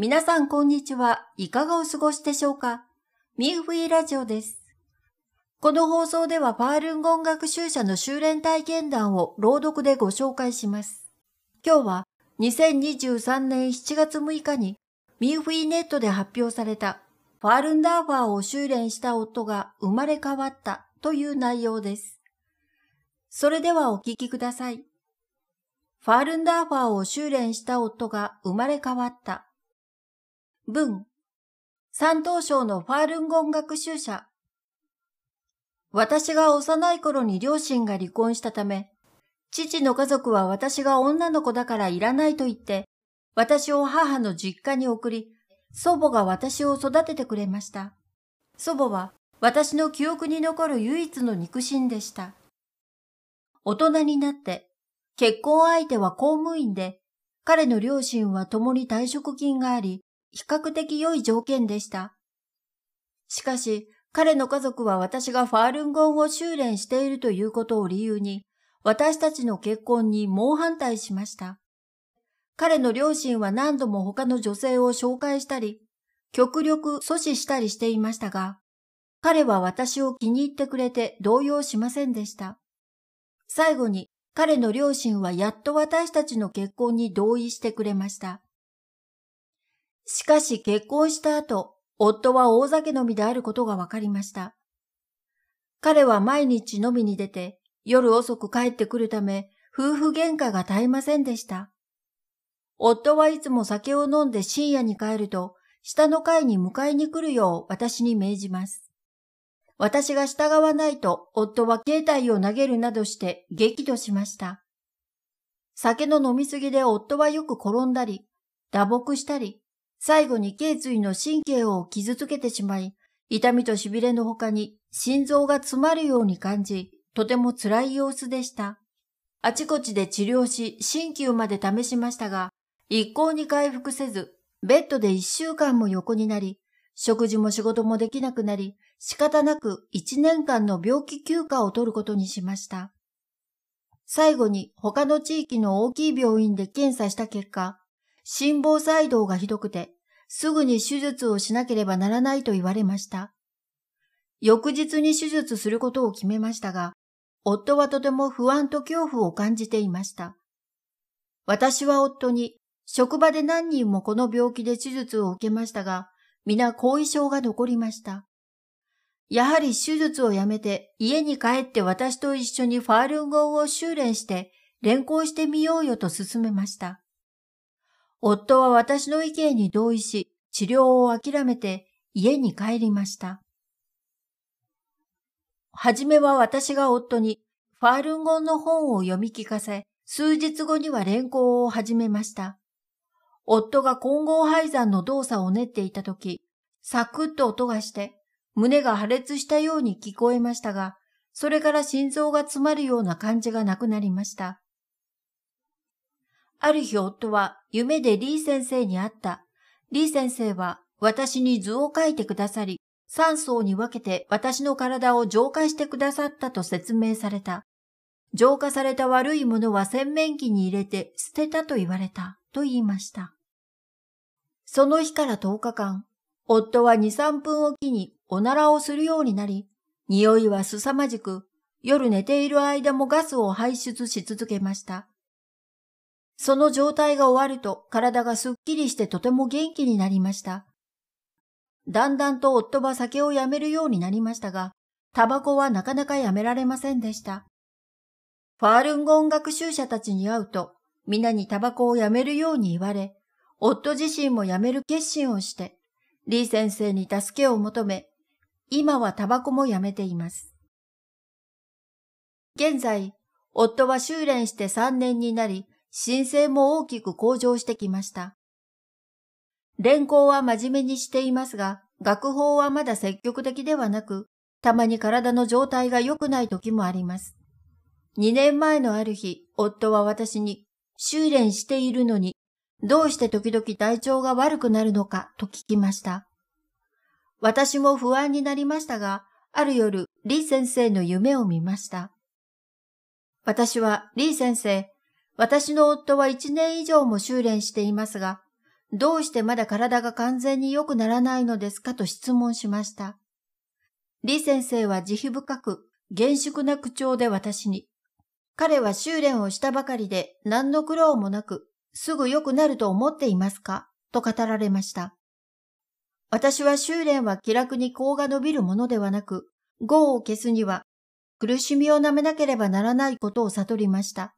皆さんこんにちは。いかがお過ごしでしょうか？ミーフィーラジオです。この放送ではパールンゴン学習者の修練体験談を朗読でご紹介します。今日は2023年7月6日にミーフィーネットで発表されたファールンダーファーを修練した夫が生まれ変わったという内容です。それではお聞きください。ファールンダーファーを修練した夫が生まれ変わった。文。山東省のファールンゴン学習者。私が幼い頃に両親が離婚したため、父の家族は私が女の子だからいらないと言って、私を母の実家に送り、祖母が私を育ててくれました。祖母は私の記憶に残る唯一の肉親でした。大人になって結婚相手は公務員で、彼の両親は共に退職金があり、比較的良い条件でした。しかし、彼の家族は私がファールンゴンを修練しているということを理由に、私たちの結婚に猛反対しました。彼の両親は何度も他の女性を紹介したり、極力阻止したりしていましたが、彼は私を気に入ってくれて動揺しませんでした。最後に彼の両親はやっと私たちの結婚に同意してくれました。しかし結婚した後、夫は大酒飲みであることが分かりました。彼は毎日飲みに出て、夜遅く帰ってくるため、夫婦喧嘩が絶えませんでした。夫はいつも酒を飲んで深夜に帰ると、下の階に迎えに来るよう私に命じます。私が従わないと夫は携帯を投げるなどして激怒しました。酒の飲みすぎで夫はよく転んだり、打撲したり、最後に頸椎の神経を傷つけてしまい、痛みと痺れの他に心臓が詰まるように感じ、とても辛い様子でした。あちこちで治療し、鍼灸まで試しましたが、一向に回復せず、ベッドで一週間も横になり、食事も仕事もできなくなり、仕方なく一年間の病気休暇を取ることにしました。最後に他の地域の大きい病院で検査した結果、心房細動がひどくて、すぐに手術をしなければならないと言われました。翌日に手術することを決めましたが、夫はとても不安と恐怖を感じていました。私は夫に、職場で何人もこの病気で手術を受けましたが、皆後遺症が残りました。やはり手術をやめて家に帰って私と一緒にファールン語を修練して連行してみようよと勧めました。夫は私の意見に同意し治療を諦めて家に帰りました。はじめは私が夫にファールン語の本を読み聞かせ、数日後には連行を始めました。夫が混合配算の動作を練っていたとき、サクッと音がして胸が破裂したように聞こえましたが、それから心臓が詰まるような感じがなくなりました。ある日夫は夢でリー先生に会った。リー先生は私に図を書いてくださり、3層に分けて私の体を浄化してくださったと説明された。浄化された悪いものは洗面器に入れて捨てたと言われたと言いました。その日から10日間、夫は2、3分おきにおならをするようになり、匂いは凄まじく、夜寝ている間もガスを排出し続けました。その状態が終わると体がすっきりしてとても元気になりました。だんだんと夫は酒をやめるようになりましたが、タバコはなかなかやめられませんでした。ファールンゴン学習者たちに会うと、皆にタバコをやめるように言われ、夫自身もやめる決心をして、リー先生に助けを求め、今はタバコもやめています。現在、夫は修練して3年になり、申請も大きく向上してきました。連行は真面目にしていますが、学法はまだ積極的ではなく、たまに体の状態が良くない時もあります。2年前のある日、夫は私に、修練しているのに、どうして時々体調が悪くなるのかと聞きました。私も不安になりましたが、ある夜、リー先生の夢を見ました。私は、リー先生、私の夫は一年以上も修練していますが、どうしてまだ体が完全に良くならないのですかと質問しました。李先生は慈悲深く、厳粛な口調で私に、彼は修練をしたばかりで何の苦労もなく、すぐ良くなると思っていますか？と語られました。私は修練は気楽に甲が伸びるものではなく、業を消すには苦しみを舐めなければならないことを悟りました。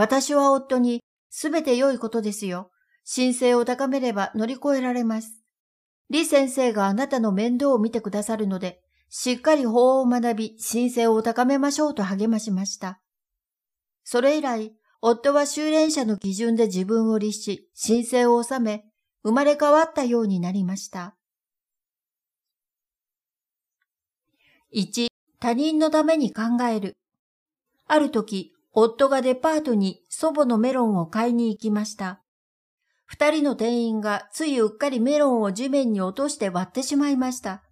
私は夫に、すべて良いことですよ。神聖を高めれば乗り越えられます。李先生があなたの面倒を見てくださるので、しっかり法を学び、神聖を高めましょうと励ましました。それ以来、夫は修練者の基準で自分を律し、神聖を収め、生まれ変わったようになりました。1、他人のために考える。ある時、夫がデパートに祖母のメロンを買いに行きました。二人の店員がついうっかりメロンを地面に落として割ってしまいました。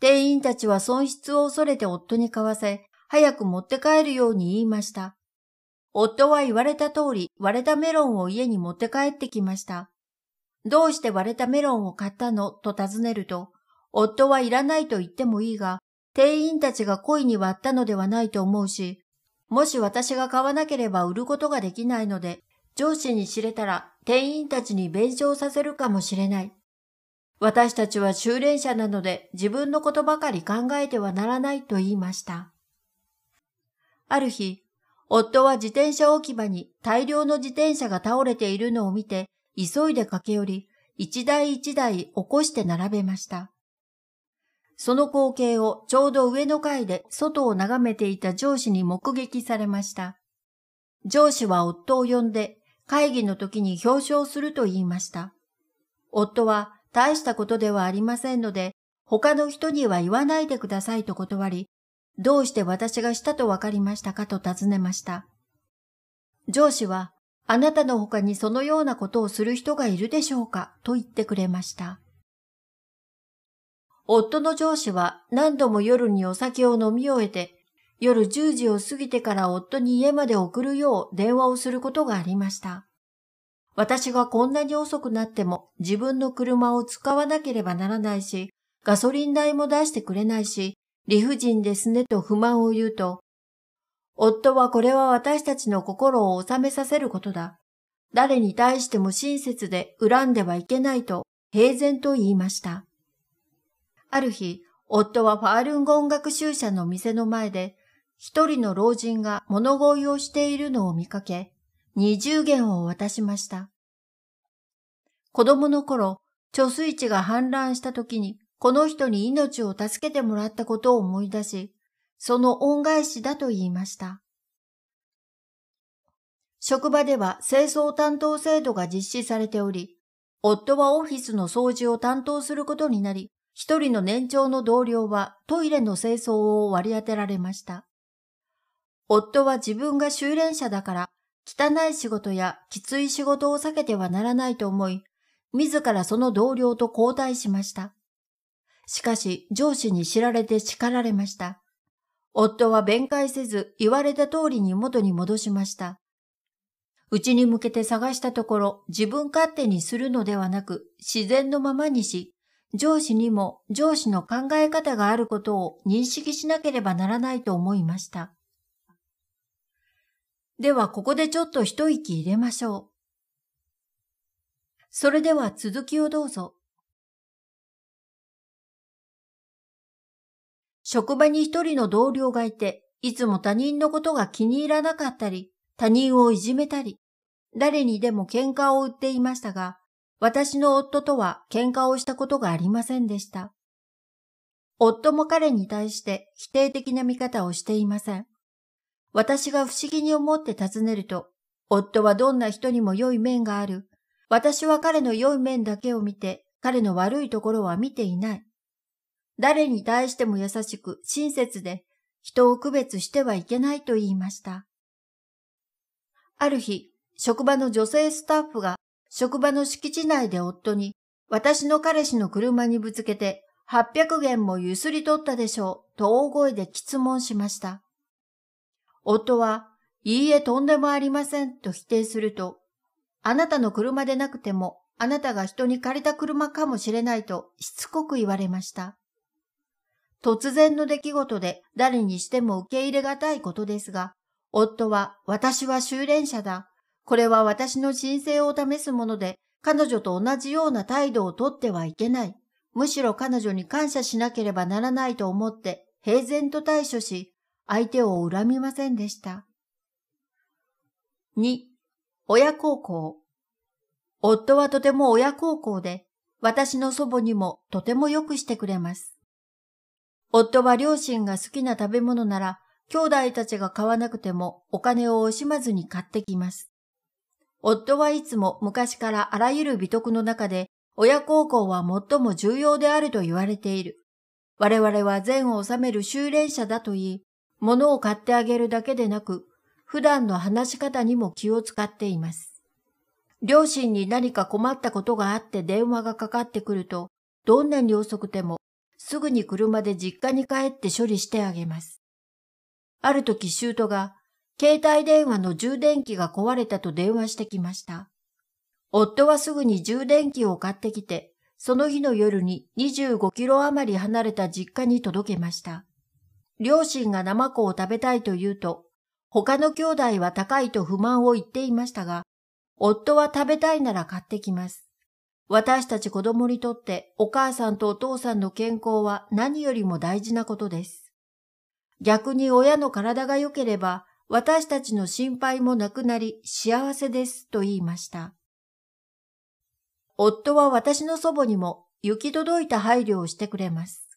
店員たちは損失を恐れて夫に買わせ、早く持って帰るように言いました。夫は言われた通り割れたメロンを家に持って帰ってきました。どうして割れたメロンを買ったのと尋ねると、夫はいらないと言ってもいいが、店員たちが恋に割ったのではないと思うし、もし私が買わなければ売ることができないので、上司に知れたら店員たちに弁償させるかもしれない。私たちは修練者なので自分のことばかり考えてはならないと言いました。ある日、夫は自転車置き場に大量の自転車が倒れているのを見て、急いで駆け寄り、一台一台起こして並べました。その光景をちょうど上の階で外を眺めていた上司に目撃されました。上司は夫を呼んで会議の時に表彰すると言いました。夫は大したことではありませんので、他の人には言わないでくださいと断り、どうして私がしたとわかりましたかと尋ねました。上司は、あなたの他にそのようなことをする人がいるでしょうかと言ってくれました。夫の上司は何度も夜にお酒を飲み終えて、夜10時を過ぎてから夫に家まで送るよう電話をすることがありました。私がこんなに遅くなっても自分の車を使わなければならないし、ガソリン代も出してくれないし、理不尽ですねと不満を言うと、夫はこれは私たちの心を収めさせることだ。誰に対しても親切で恨んではいけないと平然と言いました。ある日、夫はファールンゴン学習者の店の前で、一人の老人が物乞いをしているのを見かけ、二十元を渡しました。子供の頃、貯水池が氾濫した時に、この人に命を助けてもらったことを思い出し、その恩返しだと言いました。職場では清掃担当制度が実施されており、夫はオフィスの掃除を担当することになり、一人の年長の同僚はトイレの清掃を割り当てられました。夫は自分が修練者だから汚い仕事やきつい仕事を避けてはならないと思い、自らその同僚と交代しました。しかし上司に知られて叱られました。夫は弁解せず言われた通りに元に戻しました。うちに向けて探したところ自分勝手にするのではなく自然のままにし、上司にも上司の考え方があることを認識しなければならないと思いました。ではここでちょっと一息入れましょう。それでは続きをどうぞ。職場に一人の同僚がいて、いつも他人のことが気に入らなかったり、他人をいじめたり、誰にでも喧嘩を売っていましたが、私の夫とは喧嘩をしたことがありませんでした。夫も彼に対して否定的な見方をしていません。私が不思議に思って尋ねると、夫はどんな人にも良い面がある。私は彼の良い面だけを見て、彼の悪いところは見ていない。誰に対しても優しく親切で、人を区別してはいけないと言いました。ある日、職場の女性スタッフが職場の敷地内で夫に、私の彼氏の車にぶつけて800元もゆすり取ったでしょう、と大声で質問しました。夫は、いいえとんでもありません、と否定すると、あなたの車でなくても、あなたが人に借りた車かもしれないとしつこく言われました。突然の出来事で誰にしても受け入れがたいことですが、夫は私は修練者だ。これは私の神聖を試すもので、彼女と同じような態度をとってはいけない。むしろ彼女に感謝しなければならないと思って平然と対処し、相手を恨みませんでした。2、親孝行。夫はとても親孝行で、私の祖母にもとてもよくしてくれます。夫は両親が好きな食べ物なら、兄弟たちが買わなくてもお金を惜しまずに買ってきます。夫はいつも昔からあらゆる美徳の中で、親孝行は最も重要であると言われている。我々は善を治める修練者だと言い、物を買ってあげるだけでなく、普段の話し方にも気を使っています。両親に何か困ったことがあって電話がかかってくると、どんなに遅くても、すぐに車で実家に帰って処理してあげます。ある時、シュートが、携帯電話の充電器が壊れたと電話してきました。夫はすぐに充電器を買ってきて、その日の夜に25キロ余り離れた実家に届けました。両親が生子を食べたいと言うと、他の兄弟は高いと不満を言っていましたが、夫は食べたいなら買ってきます。私たち子供にとってお母さんとお父さんの健康は何よりも大事なことです。逆に親の体が良ければ私たちの心配もなくなり幸せですと言いました。夫は私の祖母にも行き届いた配慮をしてくれます。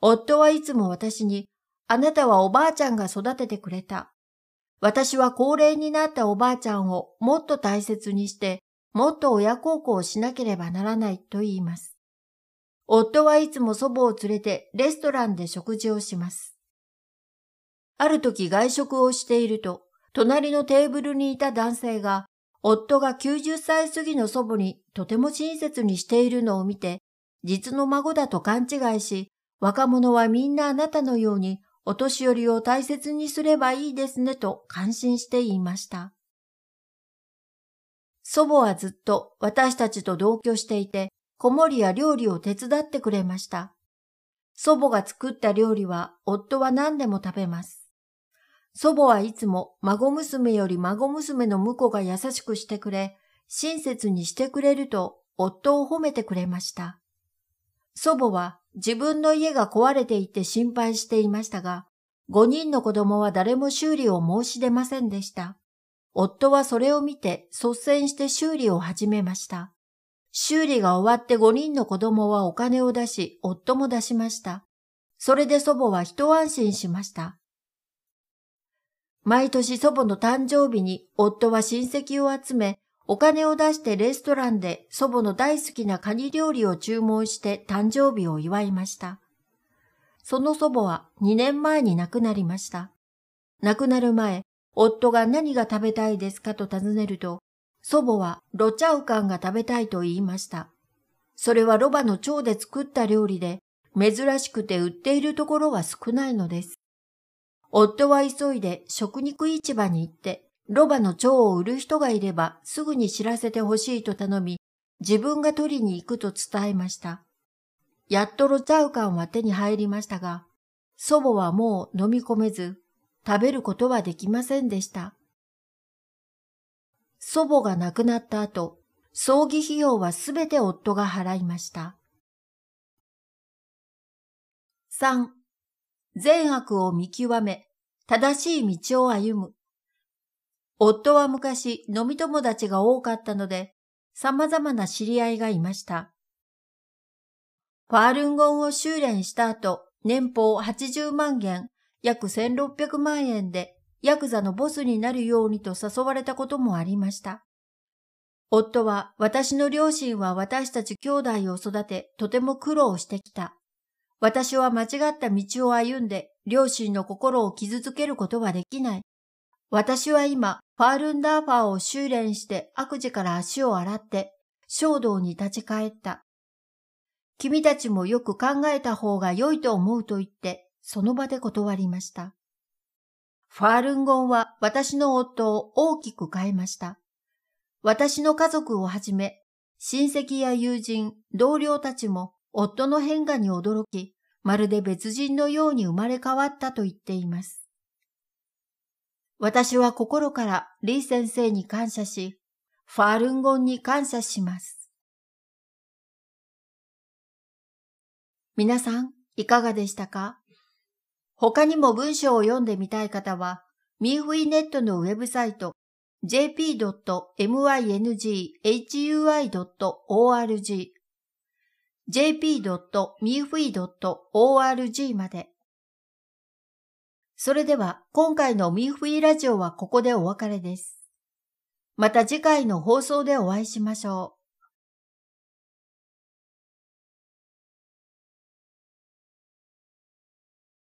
夫はいつも私に、あなたはおばあちゃんが育ててくれた。私は高齢になったおばあちゃんをもっと大切にして、もっと親孝行をしなければならないと言います。夫はいつも祖母を連れてレストランで食事をします。ある時外食をしていると、隣のテーブルにいた男性が、夫が90歳過ぎの祖母にとても親切にしているのを見て、実の孫だと勘違いし、若者はみんなあなたのようにお年寄りを大切にすればいいですねと感心して言いました。祖母はずっと私たちと同居していて、子守や料理を手伝ってくれました。祖母が作った料理は夫は何でも食べます。祖母はいつも孫娘より孫娘の婿が優しくしてくれ、親切にしてくれると夫を褒めてくれました。祖母は自分の家が壊れていて心配していましたが、五人の子供は誰も修理を申し出ませんでした。夫はそれを見て率先して修理を始めました。修理が終わって五人の子供はお金を出し、夫も出しました。それで祖母は一安心しました。毎年祖母の誕生日に夫は親戚を集め、お金を出してレストランで祖母の大好きなカニ料理を注文して誕生日を祝いました。その祖母は2年前に亡くなりました。亡くなる前、夫が何が食べたいですかと尋ねると、祖母はロチャウカンが食べたいと言いました。それはロバの腸で作った料理で、珍しくて売っているところは少ないのです。夫は急いで食肉市場に行って、ロバの腸を売る人がいればすぐに知らせてほしいと頼み、自分が取りに行くと伝えました。やっとロチャウカンは手に入りましたが、祖母はもう飲み込めず、食べることはできませんでした。祖母が亡くなった後、葬儀費用はすべて夫が払いました。3. 善悪を見極め、正しい道を歩む。夫は昔飲み友達が多かったので、様々な知り合いがいました。ファールンゴンを修練した後、年俸80万元、約1600万円でヤクザのボスになるようにと誘われたこともありました。夫は私の両親は私たち兄弟を育てとても苦労してきた。私は間違った道を歩んで両親の心を傷つけることはできない。私は今、ファールンダーファーを修練して悪事から足を洗って、衝動に立ち返った。君たちもよく考えた方が良いと思うと言って、その場で断りました。ファールンゴンは私の夫を大きく変えました。私の家族をはじめ、親戚や友人、同僚たちも夫の変化に驚き、まるで別人のように生まれ変わったと言っています。私は心からリー先生に感謝し、ファールンゴンに感謝します。皆さん、いかがでしたか？他にも文章を読んでみたい方は、ミーフィネットのウェブサイト jp.minghui.org jp.mifui.org まで。それでは今回のミーフィーラジオはここでお別れです。また次回の放送でお会いしましょう。